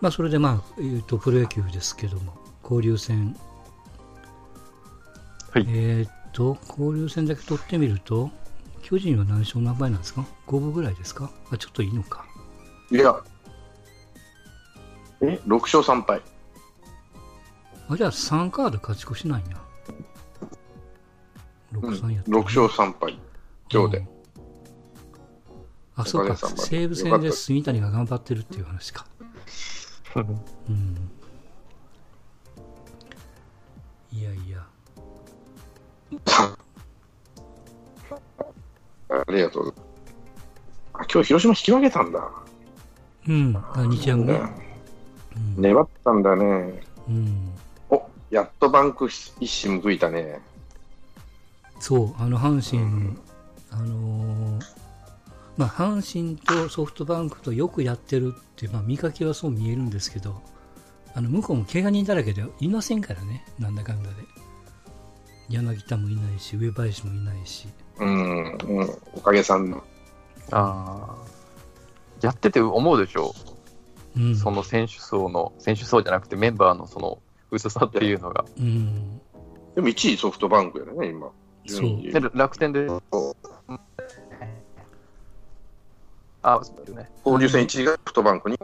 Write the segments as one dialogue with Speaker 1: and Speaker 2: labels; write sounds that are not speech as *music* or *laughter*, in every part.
Speaker 1: まあ、それで、まあえー、とプロ野球ですけども、交流戦、
Speaker 2: はい
Speaker 1: えーっと、交流戦だけ取ってみると、巨人は何勝何敗なんですか ?5 分ぐらいですか？あちょっといいのか。
Speaker 3: いや、え、6勝3敗。
Speaker 1: あじゃあ3カード勝ち越しないんや。
Speaker 3: うん、
Speaker 1: 6、3やった、
Speaker 3: 6勝3敗。今日で。
Speaker 1: うんあ、そうか。西武戦で杉谷が頑張ってるっていう話か。うん。いやいや。
Speaker 3: ありがとう。あ、今日広島引き分けたんだ。
Speaker 1: うん。あ日ハムね。うん。
Speaker 3: 粘ったんだね。
Speaker 1: うん、
Speaker 3: お、やっとバンク一矢報いたね。
Speaker 1: そう、あの阪神、あのーまあ、阪神とソフトバンクとよくやってるって、まあ、見かけはそう見えるんですけど、あの向こうも怪我人だらけでいませんからね、なんだかんだで。柳田もいないし、上林もいないし。
Speaker 3: うん、うん、おかげさんの。
Speaker 2: ああ。やってて思うでしょ？
Speaker 1: うん、
Speaker 2: その選手層の、選手層じゃなくてメンバーのその薄さっていうのが。
Speaker 1: うん、
Speaker 3: でも1位ソフトバンクやね、今。順位
Speaker 2: で楽天で、あ、そうね。
Speaker 3: 交流戦1位がソフトバンクに、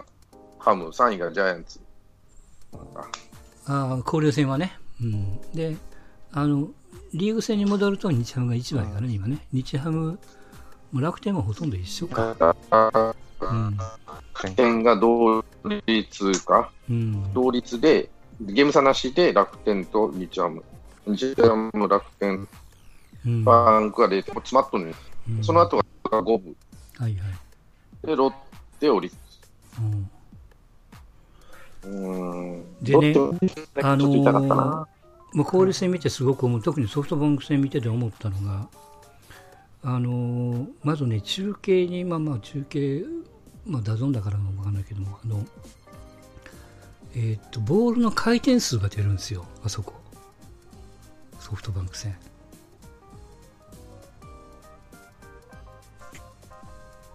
Speaker 3: ハム、3位がジャイアンツ。
Speaker 1: あー交流戦はね、うん、であのリーグ戦に戻ると日ハムが1枚かな、今ね、日ハム、もう楽天もほとんど一緒か、うん。
Speaker 3: 楽天が同率か、
Speaker 1: うん、
Speaker 3: 同率で、ゲーム差なしで楽天と日ハム。日ハム、楽天、
Speaker 1: うん。
Speaker 3: バンクが0点、詰まっとるね。
Speaker 1: うん。
Speaker 3: その後が5分。
Speaker 1: はいはい、
Speaker 3: で、ロッテ、オリック
Speaker 1: うん
Speaker 3: ス。うーん。
Speaker 1: でねあの
Speaker 3: っと痛かったな。
Speaker 1: もう戦見てすごく思う、特にソフトバンク戦見てて思ったのが、あのーまずね、中継に、まあまあ中継、まあ、ダゾンだからかわかんないけども、あの、えーっと、ボールの回転数が出るんですよ、あそこ。ソフトバンク戦。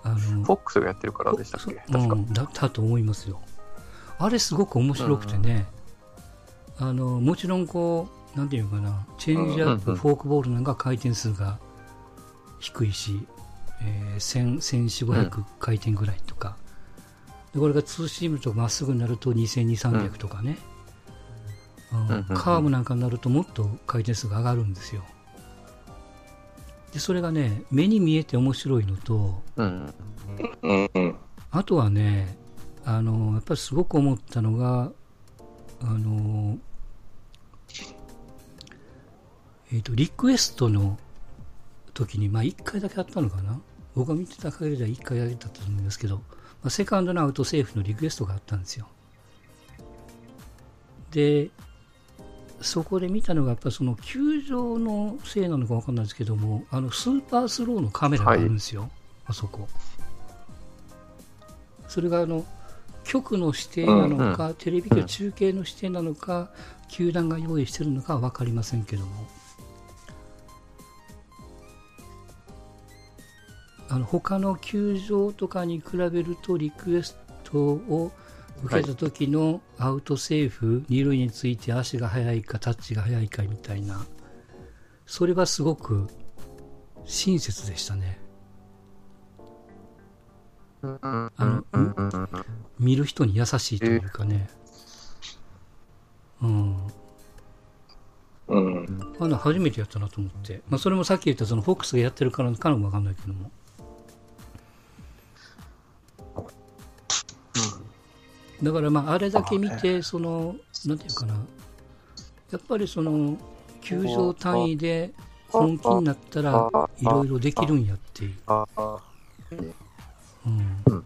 Speaker 1: あの
Speaker 2: フォックスがやってるからでしたっけ？
Speaker 1: う
Speaker 2: 確か。
Speaker 1: ん、だったと思いますよ。あれすごく面白くてね、あのもちろんこう、なんていうのかな、チェンジアップ、
Speaker 2: うんうん
Speaker 1: フォークボールなんか回転数が低いし、えー、1000、1400回転ぐらいとか、でこれがツーシームとかまっすぐになると2200、300とかね、うん
Speaker 2: うん。うん
Speaker 1: カーブなんかになるともっと回転数が上がるんですよ。でそれがね、目に見えて面白いのと、
Speaker 2: うん。
Speaker 3: うんうん。
Speaker 1: あとはね、あのやっぱりすごく思ったのが、あのえー、とリクエストの時に、まあ、1回だけあったのかな、僕が見てた限りでは1回だけだったと思うんですけど、まあ、セカンドのアウトセーフのリクエストがあったんですよ。で、そこで見たのが、やっぱりその球場のせいなのか分かんないですけども、あのスーパースローのカメラがあるんですよ、あそこ。それがあの局の指定なのか、テレビ局中継の指定なのか、球団が用意してるのかは分かりませんけども、あの他の球場とかに比べると、リクエストを受けた時のアウトセーフ、二塁について足が速いか、タッチが速いかみたいな、それはすごく親切でしたね。あの見る人に優しいというかね、うん、
Speaker 3: うん。
Speaker 1: あの初めてやったなと思って、まあ、それもさっき言ったそのフォックスがやってるからかもわかんないけども、だからまああれだけ見て、そのなんていうかな、やっぱりその球場単位で本気になったらいろいろできるんやっていう。うん、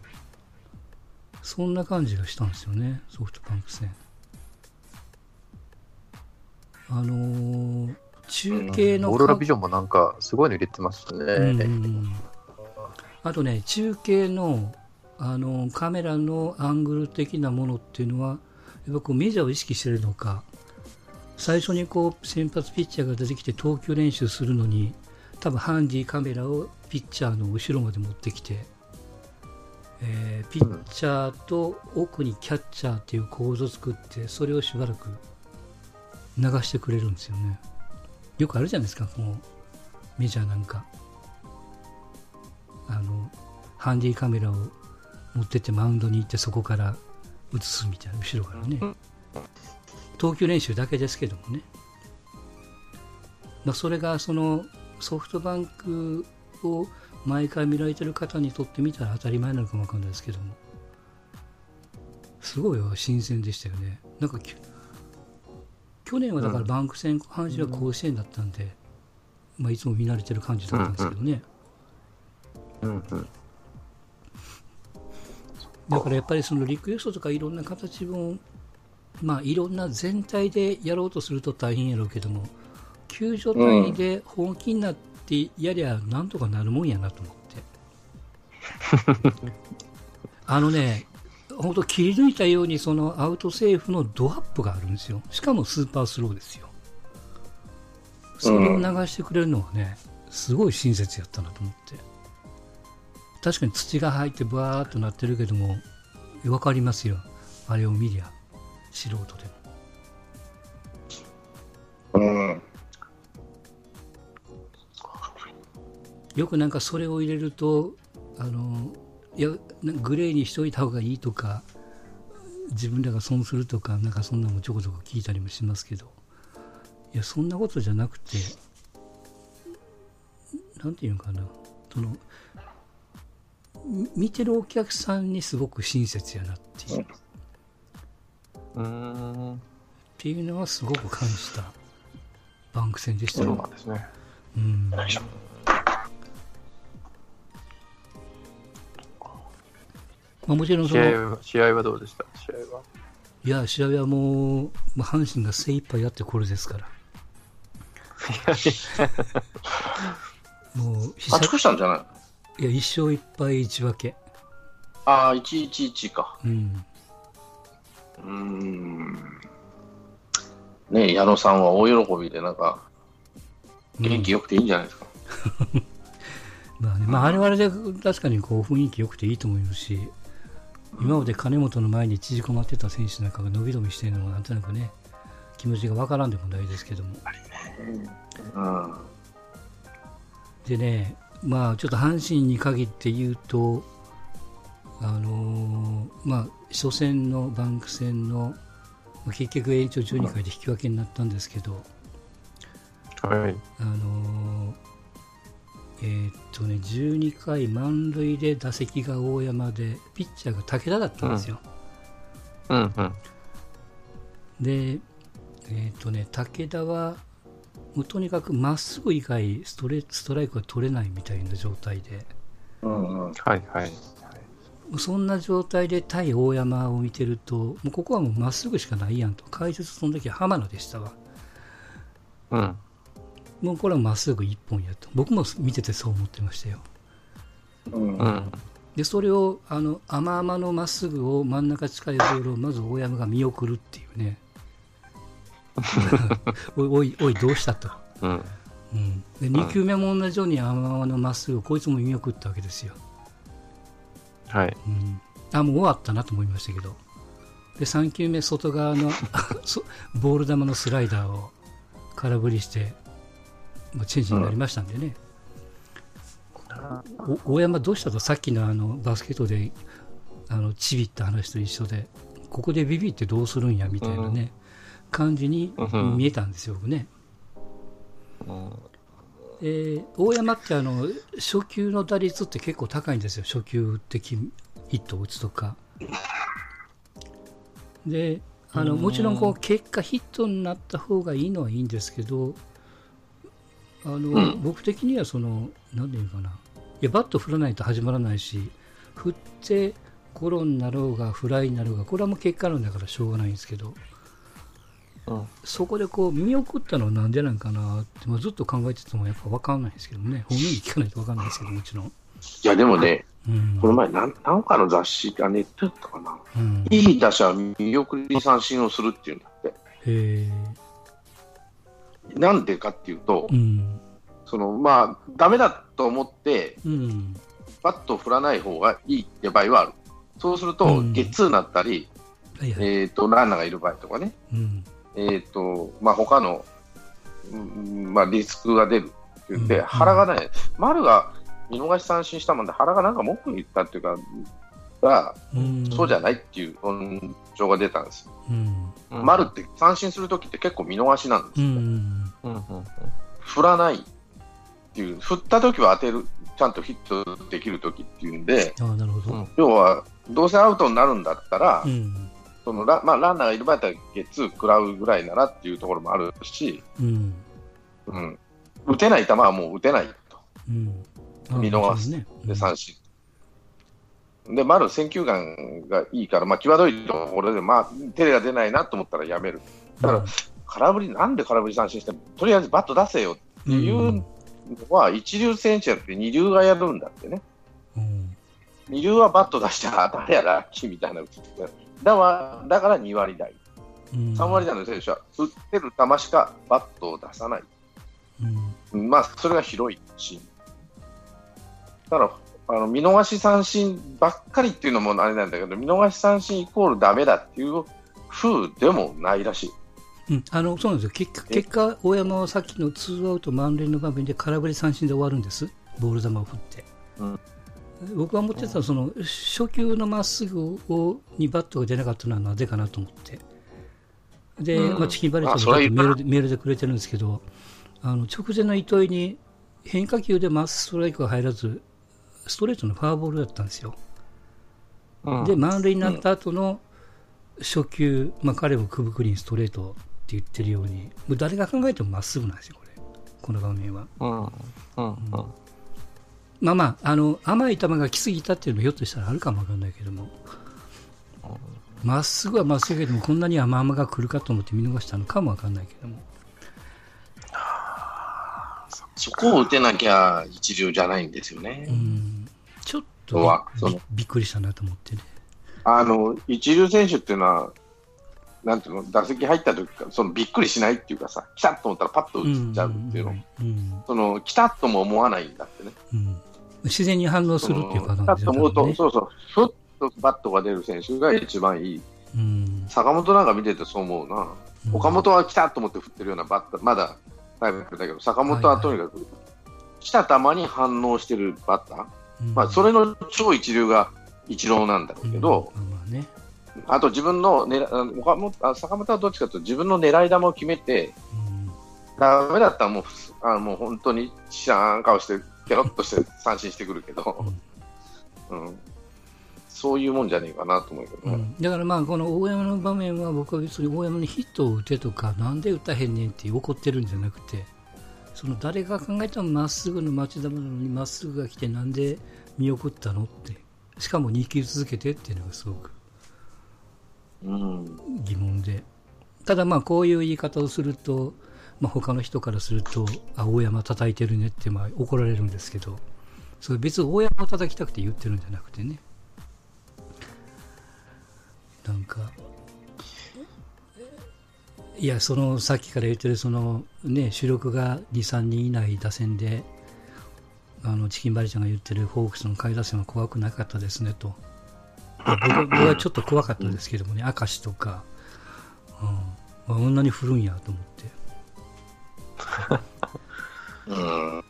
Speaker 1: そんな感じがしたんですよね、ソフトバンク戦。あのー中継の
Speaker 2: オーロラビジョンもなんかすごいの入れてましたね。
Speaker 1: あとね、中継のあのカメラのアングル的なものっていうのは、やっぱこうメジャーを意識してるのか、最初にこう先発ピッチャーが出てきて投球練習するのに、多分ハンディカメラをピッチャーの後ろまで持ってきて、えーピッチャーと奥にキャッチャーっていう構図を作ってそれをしばらく流してくれるんですよね。よくあるじゃないですかこうメジャーなんか。あのハンディカメラを持ってってマウンドに行ってそこから映すみたいな後ろからね。
Speaker 2: うん。
Speaker 1: 投球練習だけですけどもね、まあ、それがそのソフトバンクを毎回見られてる方にとってみたら当たり前なのかもわかんないですけども。すごいわ新鮮でしたよね。なんかき去年はだからバンク戦、阪神は甲子園だったんで、まあ、いつも見慣れてる感じだったんですけどね、
Speaker 2: うんうん。
Speaker 1: だからやっぱりそのリクエストとかいろんな形も、まあいろんな全体でやろうとすると大変やろうけども、救助隊で本気になってやりゃなんとかなるもんやなと思って。*laughs* あのね、本当切り抜いたようにそのアウトセーフのドアップがあるんですよ。しかもスーパースローですよ。それを流してくれるのはね、すごい親切やったなと思って。確かに土が入ってバーっとなってるけども分かりますよ。あれを見りゃ素人でも。
Speaker 3: うん。
Speaker 1: よくなんかそれを入れるとあのいやなグレーにしといた方がいいとか自分らが損するとかなんかそんなのもちょこちょこ聞いたりもしますけど。いやそんなことじゃなくてなんていうのかな。そのみ見てるお客さんにすごく親切やなっていう。っ
Speaker 2: うーん。
Speaker 1: ていうのはすごく感じたバンク戦でした。
Speaker 2: そう
Speaker 1: よ、
Speaker 2: なんですね。
Speaker 1: うん。まあ、もちろんその
Speaker 2: 試合は、どうでした？試合は。
Speaker 1: いや試合はもう、まあ、阪神が精一杯やってこれですから。もう久
Speaker 3: 勝ち越したんじゃない
Speaker 1: いや1勝1敗1分け
Speaker 3: ああ、111か。
Speaker 1: うん
Speaker 3: うーん。ねえ矢野さんは大喜びで、なんか、元気よくていいんじゃないですか。*laughs*
Speaker 1: まあね、まあ、あれはあれで確かにこう雰囲気良くていいと思いますし、今まで金本の前に縮こまってた選手なんかが伸び伸びしてるのがなんとなくね、気持ちがわからんでもないですけども。
Speaker 3: うん。
Speaker 1: でね、まあちょっと阪神に限って言うと、あのーまあ初戦のバンク戦の、まあ結局延長12回で引き分けになったんですけど、
Speaker 2: はい。
Speaker 1: あのーえーっとね、12回満塁で打席が大山で、ピッチャーが武田だったんですよ。
Speaker 2: うんうん。
Speaker 1: で、えーっとね、武田は、もうとにかくまっすぐ以外ストレストライクが取れないみたいな状態で、
Speaker 3: うんうん。
Speaker 2: はいはい。
Speaker 1: そんな状態で対大山を見てると、もうここはもうまっすぐしかないやんと、解説その時は浜野でしたわ。
Speaker 2: うん。
Speaker 1: もうこれはまっすぐ一本やと。僕も見ててそう思ってましたよ。
Speaker 3: うん
Speaker 2: うん。
Speaker 1: でそれをあの甘々のまっすぐを真ん中近いボールをまず大山が見送るっていうね *laughs* おいおいどうしたと、
Speaker 2: うん。
Speaker 1: うん、で2球目も同じように甘々のまっすぐこいつも見送ったわけですよ、
Speaker 2: はい。
Speaker 1: うん、あもう終わったなと思いましたけど。で3球目外側の *laughs* そボール球のスライダーを空振りして、まあ、チェンジになりましたんでね、お大山どうしたと？さっきのあのバスケットであのちびった話と一緒でここでビビってどうするんやみたいなね、感じに
Speaker 2: うん
Speaker 1: 見えたんですよ、僕ね。
Speaker 2: うん。
Speaker 1: えー大山ってあの初球の打率って結構高いんですよ、初球的ヒットを打つとか。であのもちろんこう結果ヒットになった方がいいのはいいんですけどあの、僕的にはその何て言うかないやバット振らないと始まらないし振ってゴロになろうがフライになろうがこれはもう結果論だからしょうがないんですけど
Speaker 2: うん。
Speaker 1: そこでこう見送ったのはなんでなんかなって、まあ、ずっと考えててもやっぱ分かんないですけどね本人に聞かないと分かんないですけどもちろん、
Speaker 3: いや、でもね、
Speaker 1: うん
Speaker 3: この前、なんなんかの雑誌がネットやったかな。
Speaker 1: うん、
Speaker 3: いい打者は見送り三振をするっていうんだって。
Speaker 1: へ
Speaker 3: なんでかっていうと
Speaker 1: え、うん
Speaker 3: そのまあ、ダメだと思って、
Speaker 1: うん
Speaker 3: バットを振らない方がいいって場合はある。そうすると、
Speaker 1: うん
Speaker 3: ゲッツーになったり、
Speaker 1: はいはい。
Speaker 3: えっ、と、ランナーがいる場合とかね、
Speaker 1: うん。
Speaker 3: えっ、と、まあ、他の、うんまあ、リスクが出るって言って、
Speaker 1: うん。
Speaker 3: 腹がね、丸が見逃し三振したもんで、腹がなんか文句言ったっていうか、が、
Speaker 1: うん。
Speaker 3: そうじゃないっていう論調が出たんですよ。丸って三振するときって結構見逃しなんですよ、振らないっていう、振ったときは当てる、ちゃんとヒットできるときっていうんで、要は、どうせアウトになるんだったら、
Speaker 1: うん。
Speaker 3: そのラ,、まあ、ランナーがいる場合だったらゲッツー食らうぐらいならっていうところもあるし、
Speaker 1: うん。
Speaker 3: うん、打てない球はもう打てないと、
Speaker 1: うん。
Speaker 3: 見逃す
Speaker 1: ね。
Speaker 3: で三振。で、丸、選球眼がいいから、まあ、際どいところで、まあ、手が出ないなと思ったらやめる。だから、空振り、なんで空振り三振しても、とりあえずバット出せよっていうのは、一流選手じゃなくて二流がやるんだってね。
Speaker 1: うん。
Speaker 3: 二流はバット出したら誰やラッキーみたいな打ち方だわだから2割台。
Speaker 1: うん。
Speaker 3: 3割台の選手は打ってる球しかバットを出さない。
Speaker 1: うん。
Speaker 3: まあ、それが広いし。だから、あの見逃し三振ばっかりっていうのもあれなんだけど、見逃し三振イコールダメだっていう風でもないらしい。
Speaker 1: うん、あのそうなんですよ結果、結果大山はさっきのツーアウト満塁の場面で空振り三振で終わるんです、ボール球を振って。
Speaker 3: うん
Speaker 1: 僕が思ってたその初球のまっすぐをにバットが出なかったのはなぜかなと思って。で、
Speaker 3: うん。
Speaker 1: まあ、チキンバレー
Speaker 3: あ
Speaker 1: と
Speaker 3: それは言った
Speaker 1: かメールでメールでくれてるんですけど、あの直前の糸井に変化球でまっストライクが入らず、ストレートのフォアボールだったんですよ。
Speaker 2: うん。
Speaker 1: で、満塁になった後の初球、まあ、彼もくぶくりにストレートって言ってるように、もう誰が考えてもまっすぐなんですよ、これ、この場面は。
Speaker 2: うん。うん。うん
Speaker 1: まあまあ、あの甘い球が来すぎたっていうのもひょっとしたらあるかもわかんないけども、まっすぐはまっすぐやけども、こんなに甘々が来るかと思って見逃したのかもわかんないけども、
Speaker 3: そこを打てなきゃ一流じゃないんですよね。
Speaker 1: うん、ちょっとびっくりしたなと思ってね。
Speaker 3: あの一流選手っていうのは、なんていうの、打席入った時から、そのびっくりしないっていうかさ、来たと思ったらパッと打っちゃうっていうの、
Speaker 1: うん
Speaker 3: その来たとも思わないんだってね。
Speaker 1: うん自然に反応するっていうパターンです
Speaker 3: う。そうそう、ふっとバットが出る選手が一番いい。
Speaker 1: うん。
Speaker 3: 坂本なんか見ててそう思うな。
Speaker 1: うん。
Speaker 3: 岡本は来たと思って振ってるようなバッター、まだタイプだけど、坂本はとにかく、来た球に反応してるバッター、
Speaker 1: うん。
Speaker 3: まあ、それの超一流が一郎なんだろうけど、
Speaker 1: うん。ね。
Speaker 3: あと自分の狙あ岡本あ坂本はどっちかというと、自分の狙い球を決めて、
Speaker 1: うん。
Speaker 3: ダメだったらもうあもう本当に知らん顔して、ケロッとして三振してくるけど、うん、そういうもんじゃねえかなと思うけどね。
Speaker 1: うん、だからまあこの大山の場面は僕は別に大山にヒットを打てとかなんで打たへんねんって怒ってるんじゃなくてその誰が考えたまっすぐの町田なのにまっすぐが来てなんで見送ったのってしかも2球続けてっていうのがすごく
Speaker 3: うん。
Speaker 1: 疑問で。ただまあこういう言い方をすると、まあ、他の人からするとあ大山叩いてるねってまあ怒られるんですけどそれ別に大山を叩きたくて言ってるんじゃなくてね。なんかいやそのさっきから言ってるそのね主力が23人いない打線であのチキンバリちゃんが言ってるホークスの下位打線は怖くなかったですねと。僕はちょっと怖かったですけどもね、明石とか、うん。まあ、こんなに振るんやと思って。
Speaker 3: うん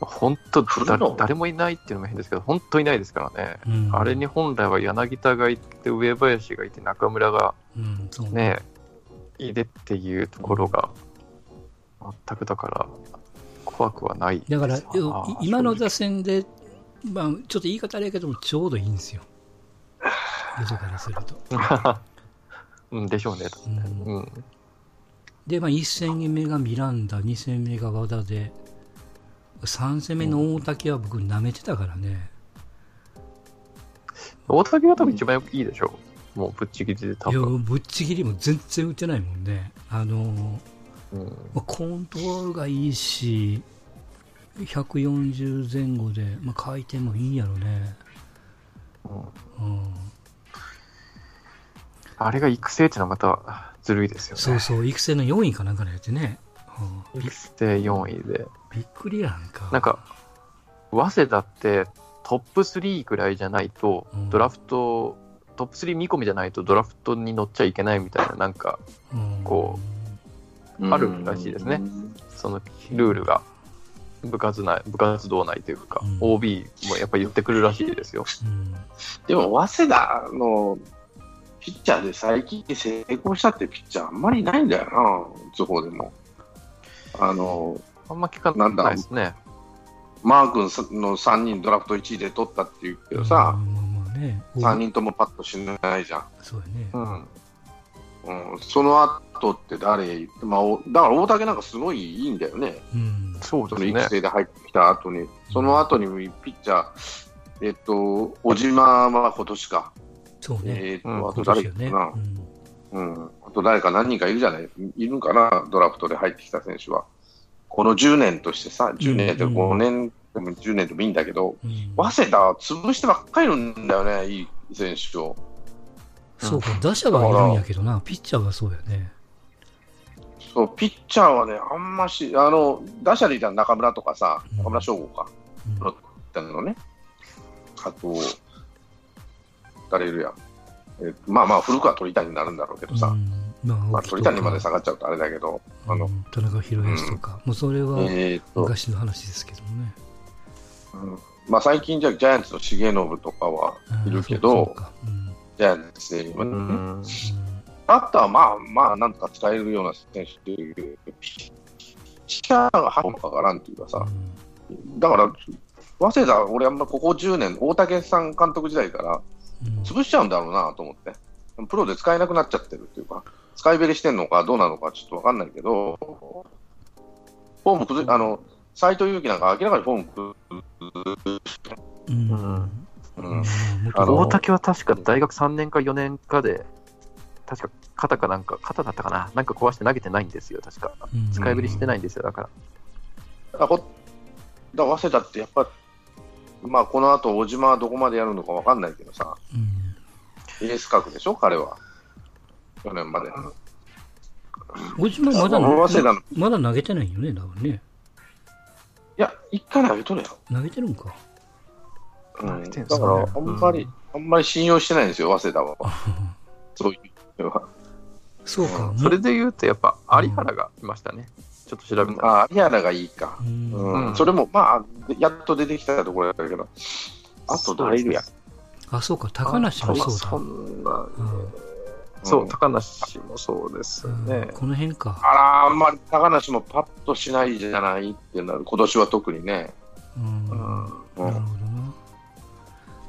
Speaker 2: 本当誰もいないっていうのも変ですけど、本当いないですからね。
Speaker 1: うん
Speaker 2: あれに本来は柳田がいて、上林がいて、中村が
Speaker 1: うん、そう
Speaker 2: ね、いてっていうところが、全くだから、怖くはない
Speaker 1: だから、今の打線で、まあ、ちょっと言い方あれやけども、ちょうどいいんですよ。*laughs* よそからすると。
Speaker 2: うん、でしょうね。
Speaker 1: うん
Speaker 2: うん。
Speaker 1: で、まあ、1戦目がミランダ、2戦目が和田で、3戦目の大竹は僕、舐めてたからね。
Speaker 2: 大竹が多分一番いいでしょう。もうぶっちぎりで多
Speaker 1: いや、
Speaker 2: 分。
Speaker 1: ぶっちぎりも全然打てないもんね。あの
Speaker 2: うん
Speaker 1: まあ、コントロールがいいし、140前後で、まあ、回転もいいんやろね。
Speaker 2: うん
Speaker 1: うん、
Speaker 2: あれが育成っていうのはまたずるいですよね。
Speaker 1: そうそう、育成の4位かなんかのやつね。うんび
Speaker 2: 育成4位で。
Speaker 1: びっくりやんか。
Speaker 2: なんか、早稲田ってトップ3ぐらいじゃないと、
Speaker 1: うん
Speaker 2: ドラフト、トップ3見込みじゃないとドラフトに乗っちゃいけないみたいな、なんか、
Speaker 1: うん
Speaker 2: こあるらしいですねそのルールが。部活内、部活動内というか、
Speaker 1: うん
Speaker 2: OB もやっぱ言ってくるらしいですよ。
Speaker 1: うん
Speaker 3: でも、早稲田のピッチャーで最近成功したってピッチャーあんまりいないんだよな、打つ方でも。あの、
Speaker 2: あんま聞か
Speaker 3: なんだ
Speaker 2: ないですね。
Speaker 3: マー君の3人ドラフト1位で取ったっていうけどさ、
Speaker 1: うんまあまあね、
Speaker 3: 3人ともパッとしないじゃん。
Speaker 1: そうやね。
Speaker 2: うん。
Speaker 3: うん、その後って誰、まあ、おだから大竹なんかすごいいいんだよね。
Speaker 1: うん。
Speaker 3: その育
Speaker 2: そうですね。
Speaker 3: 成で入ってきた後に、その後にピッチャー、えっと、小島は今年か。
Speaker 1: そうね。
Speaker 3: えっと、
Speaker 2: うん。
Speaker 3: あと。誰かな、うん。あと誰か何人かいるじゃない？いるかな？ドラフトで入ってきた選手は。この10年としてさ、10年で
Speaker 1: うん
Speaker 3: 5年でも10年でもいいんだけど、
Speaker 1: うん。うん
Speaker 3: 早稲田は潰してばっかりいるんだよね、いい選手を。
Speaker 1: そうか、打者はいるんやけどな、ピッチャーはそうやね。
Speaker 3: そう、ピッチャーはね、あんまし、あの、打者でいたら中村とかさ、
Speaker 1: うん。
Speaker 3: 中村翔吾か、
Speaker 1: うん。
Speaker 3: ロッテのね、あと、誰いるやん。えーまあまあ、古くは鳥谷になるんだろうけどさ、
Speaker 1: うん。まあ、
Speaker 3: まあ、鳥谷まで下がっちゃうとあれだけど、あの、
Speaker 1: うん田中宏康とか、もうそれは昔の話ですけどもね。
Speaker 3: うん。まあ、最近じゃジャイアンツの重信とかはいるけど
Speaker 1: そう、ん。
Speaker 3: ジャイアンツで今
Speaker 2: う
Speaker 3: ね、
Speaker 2: ん。
Speaker 3: バッターはまあまあ、なんとか使えるような選手っていう、ピッチャーが半端かからんっていうかさ、だから、早稲田、俺、あんまここ10年、大竹さん監督時代から
Speaker 1: うんうん
Speaker 3: 潰しちゃうんだろうなと思って、プロで使えなくなっちゃってるっていうか、使いべりしてんのかどうなのかちょっと分かんないけど、フォーム崩れ、あの、斎藤佑樹なんか明らかにフォーム崩
Speaker 1: うん。
Speaker 2: うん。
Speaker 3: うん
Speaker 1: 元
Speaker 3: あの
Speaker 2: 大竹は確か大学3年か4年かで、確か肩かなんか、肩だったかな、なんか壊して投げてないんですよ、確か。
Speaker 1: うん。
Speaker 2: 使いぶりしてないんですよ、だから。
Speaker 3: だから早稲田ってやっぱ、まあ、この後小島はどこまでやるのか分かんないけどさ、
Speaker 1: うん
Speaker 3: エース格でしょ、彼は。去年まで。
Speaker 1: 小島まだまだ投げてないよね、多分ね。
Speaker 3: や、一回投げとれよ。
Speaker 1: 投げてるんか。
Speaker 3: うん、だから、あんまり、あんまり信用してないんですよ、早稲田は。そういうのは。
Speaker 1: そうか。
Speaker 2: それで言うと、やっぱ有原がいましたね。ちょっと調べたら。
Speaker 3: ああ、有原がいいか。
Speaker 1: うん
Speaker 3: それも、まあ、やっと出てきたところだけど、あと誰いるやん。
Speaker 1: あ、そうか、高梨もそう
Speaker 2: そ
Speaker 1: だ。
Speaker 2: んな、
Speaker 1: う
Speaker 2: 高梨もそうです
Speaker 1: うん
Speaker 2: ね。
Speaker 1: この辺か。
Speaker 3: あら、あんまり高梨もパッとしないじゃないっていうのは、今年は特にね。
Speaker 1: うん
Speaker 2: うん
Speaker 3: うん
Speaker 1: なるほどな。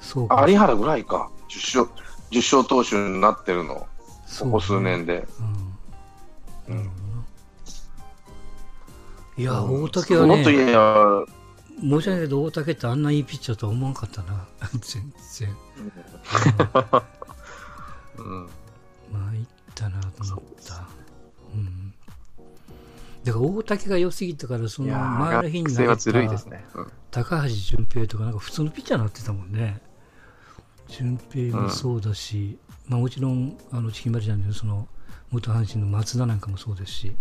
Speaker 1: そうか。
Speaker 3: 有原ぐらいか、10勝、10勝投手になってるの、
Speaker 1: そう
Speaker 3: ここ数年で。
Speaker 1: うん。
Speaker 3: うん。
Speaker 1: いや、大竹は
Speaker 3: もっと言
Speaker 1: ね、
Speaker 3: えば、
Speaker 1: 申し訳ないけど、大竹ってあんないいピッチャーとは思わなかったな。*laughs* 全然。
Speaker 2: うん。*laughs*
Speaker 1: まあ、いったなと思った。うん。だから大竹が良すぎたから、その前の日
Speaker 2: ー、
Speaker 1: に投げ
Speaker 2: 学生はずるい
Speaker 1: た
Speaker 2: ですね。うん
Speaker 1: 高橋純平とか、なんか普通のピッチャーになってたもんね。純平もそうだし、まあもちろん、あの、チキンバリジャンのその、元阪神の松田なんかもそうですし、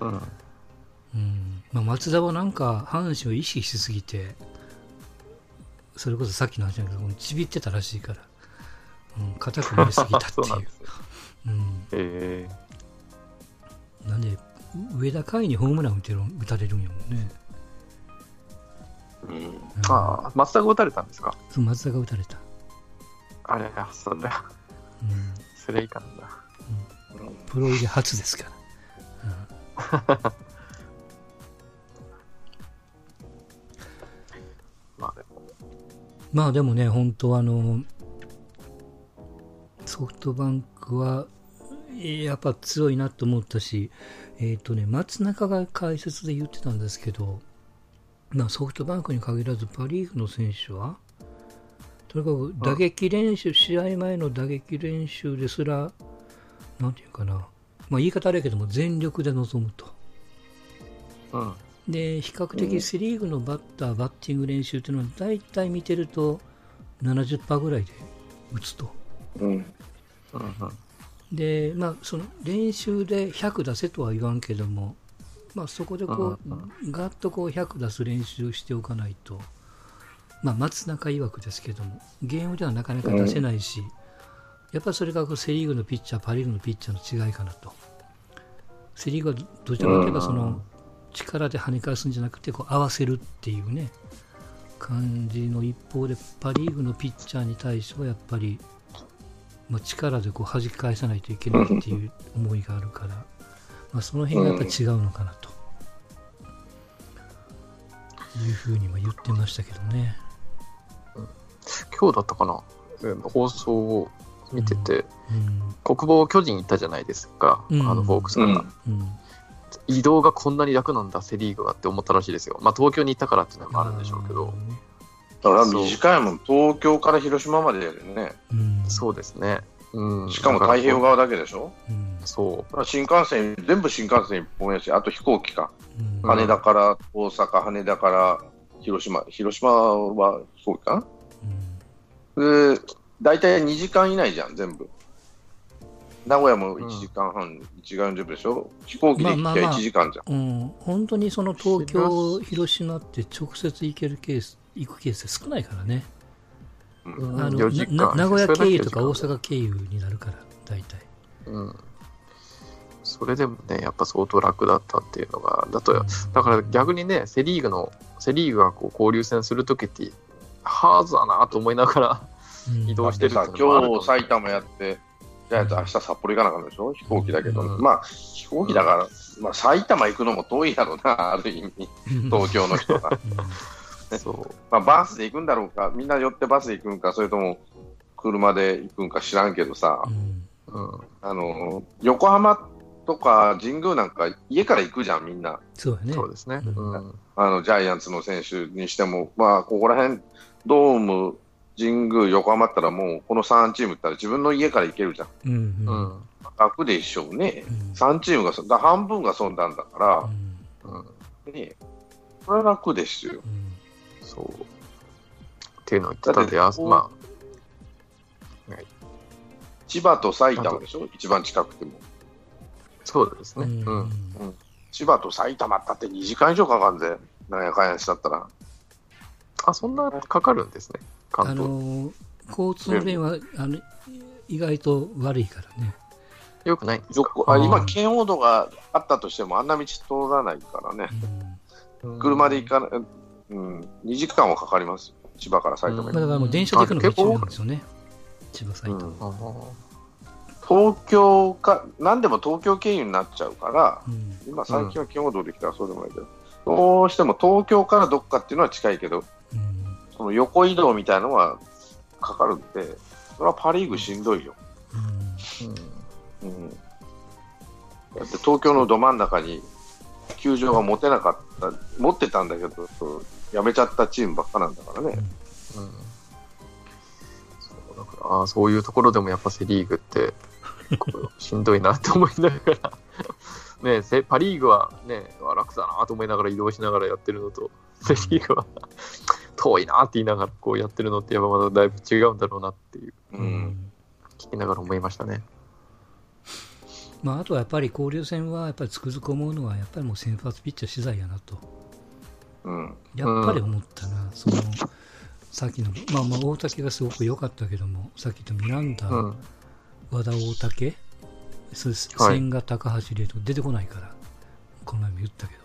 Speaker 2: うん。
Speaker 1: うん。まあ松田はなんか、阪神を意識しすぎて、それこそさっきの話だけど、ちびってたらしいから、うん、硬くなりすぎたっていう。*laughs*
Speaker 2: なんですね。
Speaker 1: うん。
Speaker 2: え
Speaker 1: なんで、上田海にホームラン打てる打たれるんやもんね。
Speaker 3: うん
Speaker 1: うん
Speaker 2: ー、ああ、松田が打たれたんですか？
Speaker 1: そう松田が打たれた。
Speaker 2: あれ、あそれ、
Speaker 1: うん。
Speaker 2: それいかんだ。
Speaker 1: プロ入り初ですから。
Speaker 2: まあ *laughs*
Speaker 1: まあでもね、本当あの、ソフトバンクは、やっぱ強いなと思ったし、えっ、とね、松中が解説で言ってたんですけど、まあソフトバンクに限らずパ・リーグの選手は、とにかく打撃練習、試合前の打撃練習ですら、なんていうかな、まあ言い方あれやけども、全力で臨むと。
Speaker 2: うん。
Speaker 1: で比較的セ・リーグのバッター、バッティング練習というのは大体見てると70%ぐらいで打つと。
Speaker 3: うん。
Speaker 2: うんうん。
Speaker 1: で、まあ、その練習で100出せとは言わんけども、まあ、そこでこう、ガッとこう100出す練習しておかないと、まあ、松中曰くですけども、ゲームではなかなか出せないし、やっぱりそれがこうセ・リーグのピッチャー、パ・リーグのピッチャーの違いかなと。セ・リーグはどちらかといえばその力で跳ね返すんじゃなくてこう合わせるっていうね感じの一方でパ・リーグのピッチャーに対してはやっぱり、まあ、力でこう弾き返さないといけないっていう思いがあるから、まあ、その辺がやっぱり違うのかなと。いうふうにも言ってましたけどね。
Speaker 2: 今日だったかな、うん放送を見てて、
Speaker 1: うん。
Speaker 2: 国防巨人行ったじゃないですか、
Speaker 1: うん。
Speaker 2: あのフォークス
Speaker 3: ん。
Speaker 1: うん
Speaker 2: 移動がこんなに楽なんだ、セ・リーグはって思ったらしいですよ。まあ、東京に行ったからっていうのもあるんでしょうけど、
Speaker 3: だから短いもん、東京から広島までやるね。
Speaker 1: うん
Speaker 2: そうですね。うん、
Speaker 3: しかも太平洋側だけでしょ？
Speaker 1: うん
Speaker 2: そ
Speaker 3: だから新幹線、全部新幹線一本やし、あと飛行機か。
Speaker 1: うん
Speaker 3: 羽田から大阪、羽田から広島。広島は飛行機かな？で、大体2時間以内じゃん、全部。名古屋も1時間半、1時間40分でしょ？飛行機で行きゃ
Speaker 1: まあまあまあ
Speaker 3: 1時間じゃん。
Speaker 1: うん、本当にその東京、広島って直接行けるケース、行くケース少ないからね。
Speaker 2: う。
Speaker 3: うん
Speaker 1: あの
Speaker 2: 4時間
Speaker 1: な名古屋経由とか大阪経由になるから、大体。
Speaker 2: うん。それでもね、やっぱ相当楽だったっていうのが、だと、だから逆にね、セ・リーグの、セ・リーグがこう交流戦するときって、ハーズだなと思いながら
Speaker 1: うん
Speaker 2: 移動してる
Speaker 3: 今日埼玉やって、ジャイアンツ明日札幌行かなあかんでしょ？飛行機だけど、
Speaker 2: うん
Speaker 3: まあ飛行機だから、まあ、埼玉行くのも遠いやろな、*laughs* ある意味、
Speaker 1: うん
Speaker 3: 東京の人が。
Speaker 2: そう。
Speaker 3: まあ、バスで行くんだろうか、みんな寄ってバスで行くんか、それとも車で行くんか知らんけどさ、
Speaker 1: うん
Speaker 2: うん。
Speaker 3: あの横浜とか神宮なんか家から行くじゃん、みんな。
Speaker 1: そうやね。
Speaker 2: そうですね。
Speaker 1: う
Speaker 2: うん。
Speaker 3: あのジャイアンツの選手にしても、まあ、ここら辺、ドーム、神宮、横浜ったらもうこの3チームったら自分の家から行けるじゃん。
Speaker 1: うん
Speaker 2: う
Speaker 1: うん
Speaker 2: ん。
Speaker 3: 楽でしょうね。
Speaker 1: うん
Speaker 3: 3チームがそ、だ半分がそんなんだか
Speaker 1: うん
Speaker 2: うん。
Speaker 3: ら、ね、これは楽ですよ。
Speaker 1: うん
Speaker 2: そう。っていうのを言ってたんで、あ
Speaker 3: だってこう
Speaker 2: ま
Speaker 3: 千葉と埼玉でしょ、一番近くても。
Speaker 2: あ、そうですね。
Speaker 1: うん
Speaker 2: うん。
Speaker 3: 千葉と埼玉だって2時間以上かかるんぜ、なんやかんやしだったら。
Speaker 2: あ、そんなかかるんですね。
Speaker 1: あ
Speaker 2: 関東。
Speaker 1: の交通の便はあの意外と悪いからね。
Speaker 2: よくないんですか？
Speaker 3: 横あ今、
Speaker 1: うん
Speaker 3: 圏央道があったとしても、あんな道通らないからね、
Speaker 1: うん
Speaker 3: 車で行かない、うん、2時間はかかりますよ、千葉から埼玉に。
Speaker 1: まあだからもう電車で行くのが一番なんですよね。千葉、埼玉。
Speaker 3: うん東京か、なんでも東京経由になっちゃうから、
Speaker 1: うん
Speaker 3: 今、最近は圏央道できたらそうでもないけど、どうしても東京からどっかっていうのは近いけど、
Speaker 1: うん
Speaker 3: その横移動みたいなのはかかるんで、それはパ・リーグしんどいよ。
Speaker 1: うん。
Speaker 3: うん、だって東京のど真ん中に球場が持てなかった、持ってたんだけど、やめちゃったチームばっかなんだからね。
Speaker 2: うん。そうだからあーそういうところでもやっぱセ・リーグってしんどいなって思いながら。*laughs* ねセパ・リーグはね楽だなと思いながら移動しながらやってるのとセ・リーグは遠いなって言いながらこうやってるのってやっぱまだだいぶ違うんだろうなっていう。
Speaker 3: う
Speaker 1: うん。ん
Speaker 2: 聞きながら思いましたね。
Speaker 1: まあ、あとはやっぱり交流戦はやっぱりつくづく思うのはやっぱりもう先発ピッチャー資材やなと。
Speaker 3: うん。
Speaker 1: やっぱり思ったな、そのさっきの、まあ、まあ大竹がすごく良かったけどもさっき言ったミランダ、
Speaker 2: うん。
Speaker 1: 和田大竹それ
Speaker 2: はい。
Speaker 1: 千賀高橋でと出てこないからこの前も言ったけど、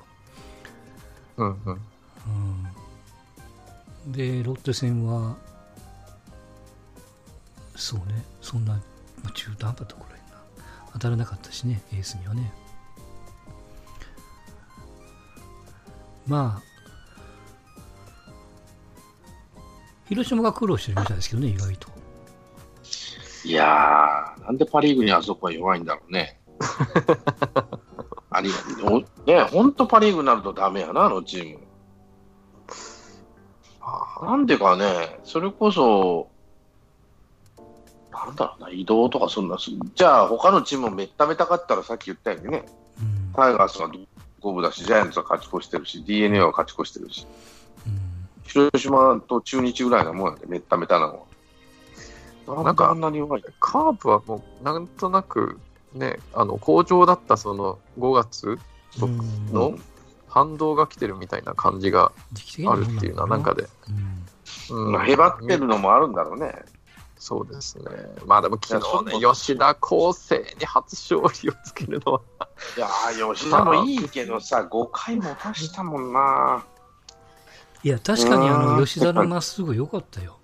Speaker 2: うんうん。
Speaker 1: うん、でロッテ戦はそうねそんな、まあ、中途半端なところやな当たらなかったしねエースにはねまあ広島が苦労してるみたいですけどね意外と
Speaker 3: いやー、なんでパ・リーグにあそこは弱いんだろうね。*laughs* ありおね、本当パ・リーグになるとダメやな、あのチーム。
Speaker 2: あ
Speaker 3: なんでかね、それこそ、なんだろうな、移動とかそんな、じゃあ他のチームもめっためたかったらさっき言ったようにね、
Speaker 1: うん
Speaker 3: タイガースが五分だし、ジャイアンツは勝ち越してるし、d n a は勝ち越してるし、
Speaker 1: うん
Speaker 3: 広島と中日ぐらいなもんやで、めっためたなのは。
Speaker 2: なんか
Speaker 3: あんなに弱い。
Speaker 2: カープはもうなんとなくねあの好調だったその5月
Speaker 1: うん
Speaker 2: の反動が来てるみたいな感じがあるっていうのはなんかで
Speaker 1: うん
Speaker 2: うん
Speaker 3: まあ、へばってるのもあるんだろうね。
Speaker 2: そうですね。まあでも昨日ね、吉田康生に初勝利をつけるのは、
Speaker 3: いやー、吉田もいいけどさ、5回も出したもんな。
Speaker 1: いや、確かにあの、
Speaker 3: うん
Speaker 1: 吉田のまっすぐ良かったよ。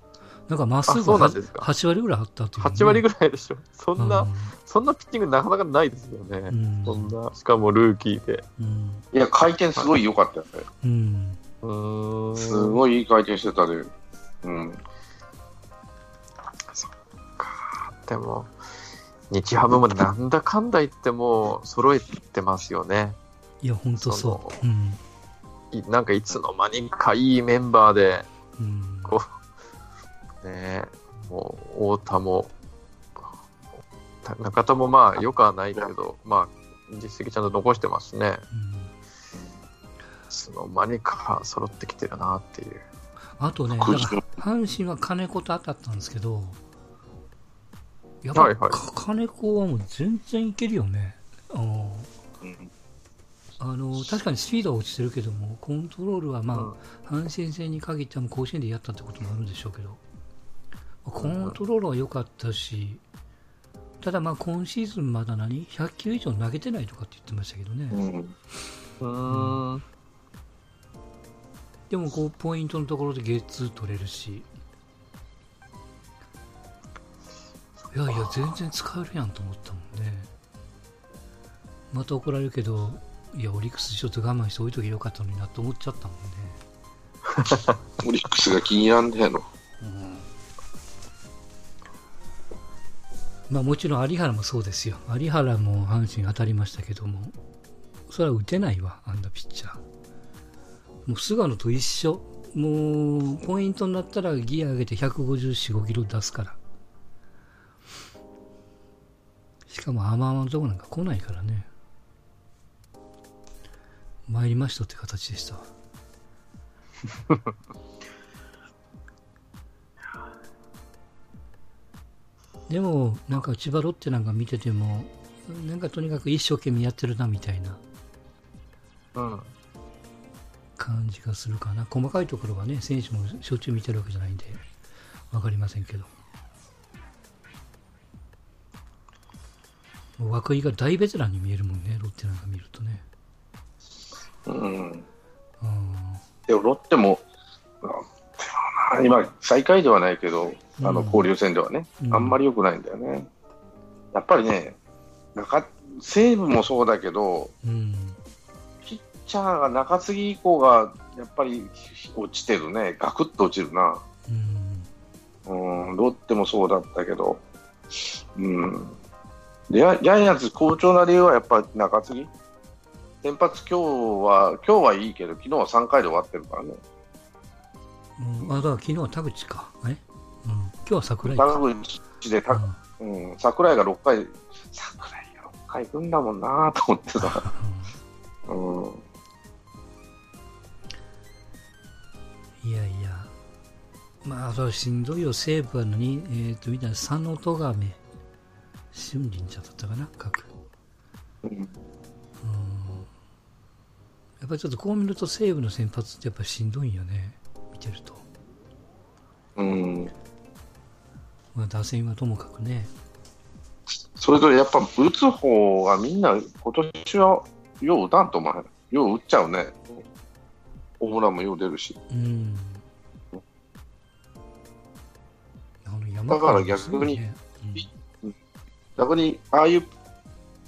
Speaker 1: なんかまっす
Speaker 2: あ
Speaker 1: ぐは
Speaker 2: そうなんですか
Speaker 1: 8割ぐらいあったっていう、
Speaker 2: 8割ぐらいでしょ。そんな、
Speaker 1: うん
Speaker 2: そんなピッチングなかなかないですよね。
Speaker 1: うん
Speaker 2: そんな、しかもルーキーで。
Speaker 1: うん
Speaker 3: いや、回転すごい良かったよね。
Speaker 1: うん
Speaker 2: うーん。
Speaker 3: すごいいい回転してたで。うん。
Speaker 2: でも、日ハムもなんだかんだ言っても揃えてますよね。
Speaker 1: いや、本当そ。
Speaker 2: そう
Speaker 1: うん
Speaker 2: いなんかいつの間にかいいメンバーで、
Speaker 1: うん
Speaker 2: こう、ね。え、もう、太田も、た中田もまあ、よくはないけど、まあ、実績ちゃんと残してますしね。
Speaker 1: うん。
Speaker 2: いつの間にか揃ってきてるなっていう。
Speaker 1: あとね、阪神は金子と当たったんですけど、やっぱ、
Speaker 2: はいはい。
Speaker 1: か金子はもう全然いけるよね。あの
Speaker 3: うん。
Speaker 1: あの確かにスピードは落ちてるけども、コントロールはまあ、阪神戦に限っては甲子園でやったってこともあるんでしょうけど、コントロールは良かったし、ただまあ今シーズンまだ何 ?100 球以上投げてないとかって言ってましたけどね。
Speaker 3: うん。
Speaker 2: うーん。
Speaker 1: でもこうポイントのところでゲッツー取れるしいやいや全然使えるやんと思ったもんねまた怒られるけどいやオリックスちょっと我慢して置いとけばよかったのになと思っちゃったもんね *laughs*
Speaker 3: オリックスが気になんだよ。
Speaker 1: まあもちろん有原もそうですよ。有原も阪神当たりましたけども。それは打てないわあんなピッチャー。もう菅野と一緒。もうポイントになったらギア上げて154、5キロ出すから。しかも甘々のとこなんか来ないからね。参りましたって形でした *laughs* でもなんか千葉ロッテなんか見ててもなんかとにかく一生懸命やってるなみたいな。
Speaker 2: うん。
Speaker 1: 感じがするかな。細かいところはね選手もしょっちゅう見てるわけじゃないんで分かりませんけど。涌井が大ベテランに見えるもんねロッテなんか見るとね。
Speaker 3: うん。
Speaker 1: うん。
Speaker 3: でもロッテも、今、最下位ではないけど、あの
Speaker 1: うん。
Speaker 3: 交流戦ではね、
Speaker 1: うん。
Speaker 3: あんまり良くないんだよね。やっぱりね、中西武もそうだけど、
Speaker 1: うん。
Speaker 3: ピッチャーが中継ぎ以降がやっぱり落ちてるね、ガクッと落ちるな。
Speaker 1: うん。
Speaker 3: うん、ロッテもそうだったけど、うん、ジャジャイアンツ好調な理由はやっぱ中継ぎ。先発今日は、今日はいいけど、昨日は3回で終わってるからね。
Speaker 1: うん。あだから昨日は田口か。え、うん、今日は桜井か、
Speaker 3: 田口でた、うん、桜井が6回、桜井が6回行くんだもんなと思ってさ。うん、
Speaker 1: いやいや、まあ、それしんどいよ、西武は何、えっ、と、みたいな、佐野戸亀、春林じゃだったかな、各。
Speaker 3: うん。
Speaker 1: やっぱりちょっとこう見ると西武の先発ってやっぱしんどいんよね、見てると。
Speaker 3: うん、
Speaker 1: まあ、打線はともかくね。
Speaker 3: それぞれやっぱ打つ方がみんな今年はよう打たんと思う。よう打っちゃうね。ホームランもよう出るし。
Speaker 1: うん。
Speaker 3: だから
Speaker 1: 川もすごいね
Speaker 3: 逆に、ああいう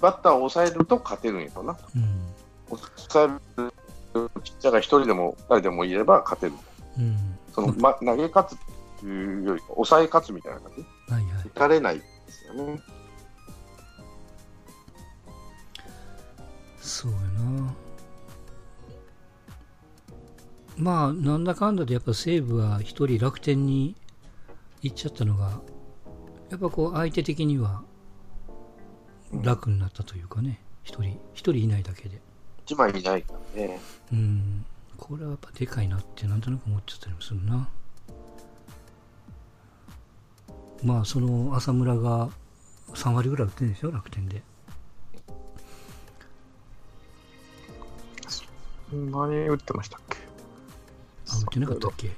Speaker 3: バッターを抑えると勝てるんやろな。
Speaker 1: うん。
Speaker 3: 抑えるピッチャーが一人でも二人でもいれば勝てる。
Speaker 1: うん。うん。
Speaker 3: その、ま、投げ勝ついうよりか、抑え勝つみたいな感じ？
Speaker 1: はいはい
Speaker 3: 打。たれないですよね。
Speaker 1: そうやな。まあ、なんだかんだでやっぱ西武は一人楽天に行っちゃったのが、やっぱこう相手的には楽になったというかね、一人、一人いないだけで。
Speaker 3: 一枚いないからね。
Speaker 1: うん。これはやっぱでかいなってなんとなく思っちゃったりもするな。まあ、その浅村が3割ぐらい打ってるんでしょ、楽天で。
Speaker 2: 何打ってましたっけ？
Speaker 1: あ、打ってなかったっけ？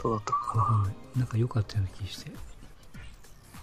Speaker 2: そうだったか
Speaker 1: ない。なんか良かったような気して。